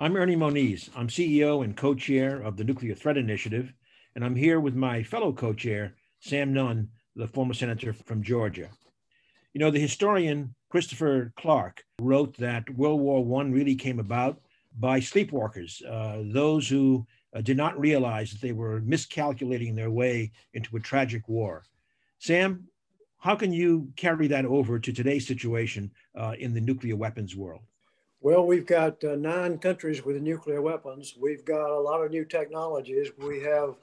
I'm Ernie Moniz. I'm CEO and co chair of the Nuclear Threat Initiative, and I'm here with my fellow co chair, Sam Nunn, the former senator from Georgia. You know, the historian Christopher Clark wrote that World War I really came about by sleepwalkers, uh, those who uh, did not realize that they were miscalculating their way into a tragic war. Sam, how can you carry that over to today's situation uh, in the nuclear weapons world? Well, we've got uh, nine countries with nuclear weapons. We've got a lot of new technologies. We have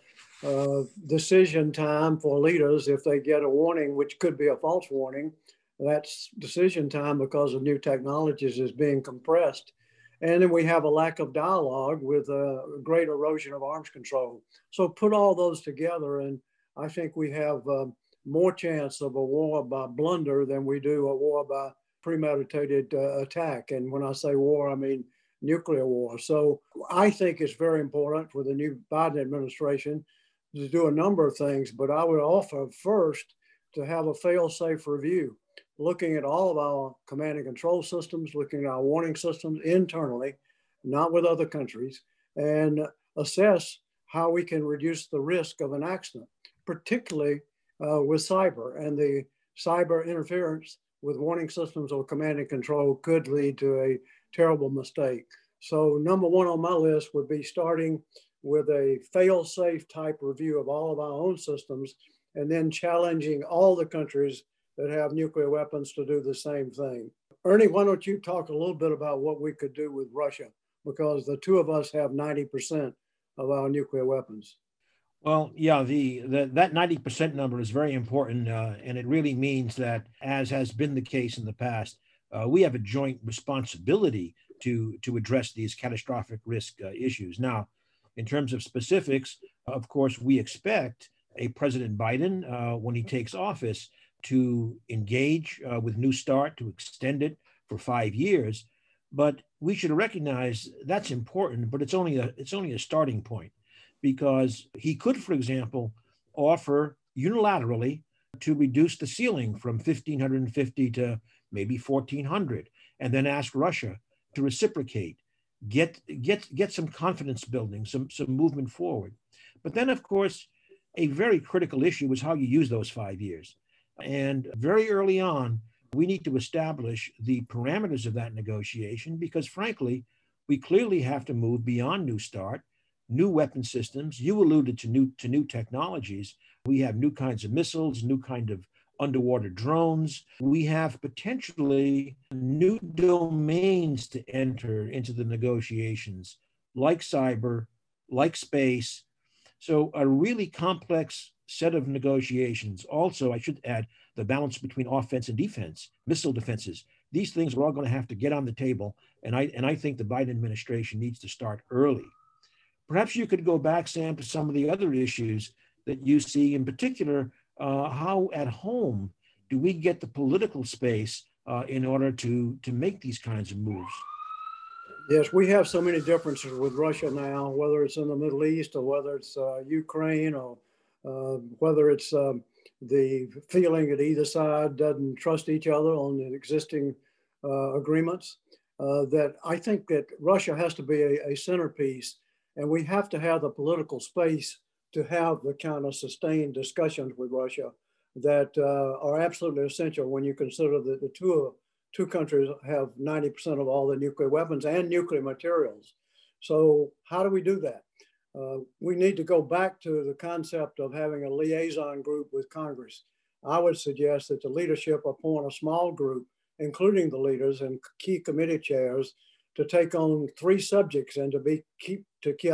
uh, decision time for leaders if they get a warning, which could be a false warning. That's decision time because of new technologies is being compressed. And then we have a lack of dialogue with a great erosion of arms control. So put all those together, and I think we have uh, more chance of a war by blunder than we do a war by premeditated uh, attack. And when I say war, I mean nuclear war. So I think it's very important for the new Biden administration to do a number of things, but I would offer first to have a fail safe review, looking at all of our command and control systems, looking at our warning systems internally, not with other countries, and assess how we can reduce the risk of an accident, particularly uh, with cyber and the cyber interference with warning systems or command and control could lead to a terrible mistake. So number one on my list would be starting with a fail-safe type review of all of our own systems and then challenging all the countries that have nuclear weapons to do the same thing. Ernie, why don't you talk a little bit about what we could do with Russia? Because the two of us have 90% of our nuclear weapons. Well, yeah, the, the that 90% number is very important, uh, and it really means that, as has been the case in the past, uh, we have a joint responsibility to to address these catastrophic risk uh, issues. Now, in terms of specifics, of course, we expect a President Biden, uh, when he takes office, to engage uh, with New START to extend it for five years. But we should recognize that's important, but it's only a it's only a starting point because he could, for example, offer unilaterally to reduce the ceiling from 1550 to maybe 1400 and then ask Russia to reciprocate get get get some confidence building some some movement forward. But then of course a very critical issue is how you use those 5 years. And very early on we need to establish the parameters of that negotiation because frankly we clearly have to move beyond new start new weapon systems. You alluded to new to new technologies. We have new kinds of missiles, new kind of underwater drones. We have potentially new domains to enter into the negotiations, like cyber, like space. So a really complex set of negotiations. Also, I should add the balance between offense and defense, missile defenses. These things are all going to have to get on the table. And I and I think the Biden administration needs to start early Perhaps you could go back, Sam, to some of the other issues that you see, in particular, uh, how at home do we get the political space uh, in order to, to make these kinds of moves? Yes, we have so many differences with Russia now, whether it's in the Middle East or whether it's uh, Ukraine or uh, whether it's um, the feeling that either side doesn't trust each other on the existing uh, agreements. Uh, that I think that Russia has to be a, a centerpiece and we have to have the political space to have the kind of sustained discussions with Russia that uh, are absolutely essential when you consider that the two, two countries have 90% of all the nuclear weapons and nuclear materials. So how do we do that? Uh, we need to go back to the concept of having a liaison group with Congress. I would suggest that the leadership appoint a small group, including the leaders and key committee chairs, to take on three subjects and to be keep to keep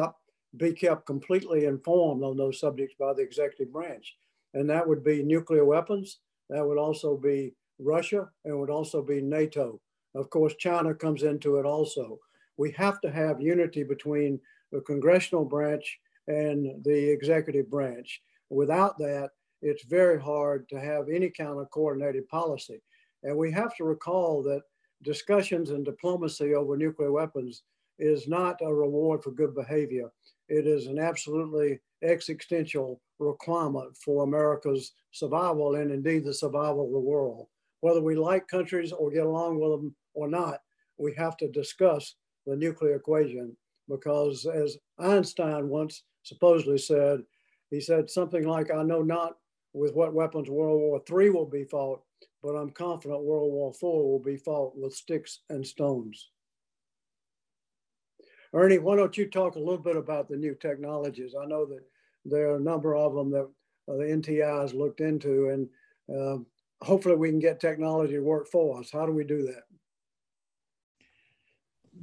be kept completely informed on those subjects by the executive branch. And that would be nuclear weapons. That would also be Russia and would also be NATO. Of course, China comes into it also. We have to have unity between the congressional branch and the executive branch. Without that, it's very hard to have any kind of coordinated policy. And we have to recall that discussions and diplomacy over nuclear weapons is not a reward for good behavior. It is an absolutely existential requirement for America's survival and indeed the survival of the world. Whether we like countries or get along with them or not, we have to discuss the nuclear equation because, as Einstein once supposedly said, he said something like, I know not with what weapons World War III will be fought, but I'm confident World War IV will be fought with sticks and stones. Ernie, why don't you talk a little bit about the new technologies? I know that there are a number of them that uh, the NTI has looked into, and uh, hopefully we can get technology to work for us. How do we do that?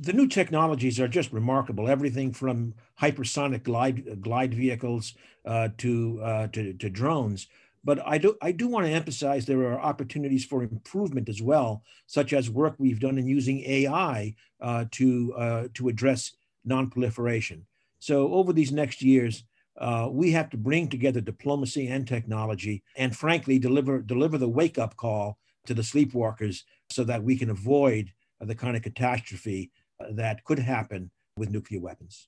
The new technologies are just remarkable. Everything from hypersonic glide glide vehicles uh, to, uh, to to drones. But I do I do want to emphasize there are opportunities for improvement as well, such as work we've done in using AI uh, to uh, to address nonproliferation. So over these next years, uh, we have to bring together diplomacy and technology, and frankly, deliver deliver the wake up call to the sleepwalkers so that we can avoid the kind of catastrophe that could happen with nuclear weapons.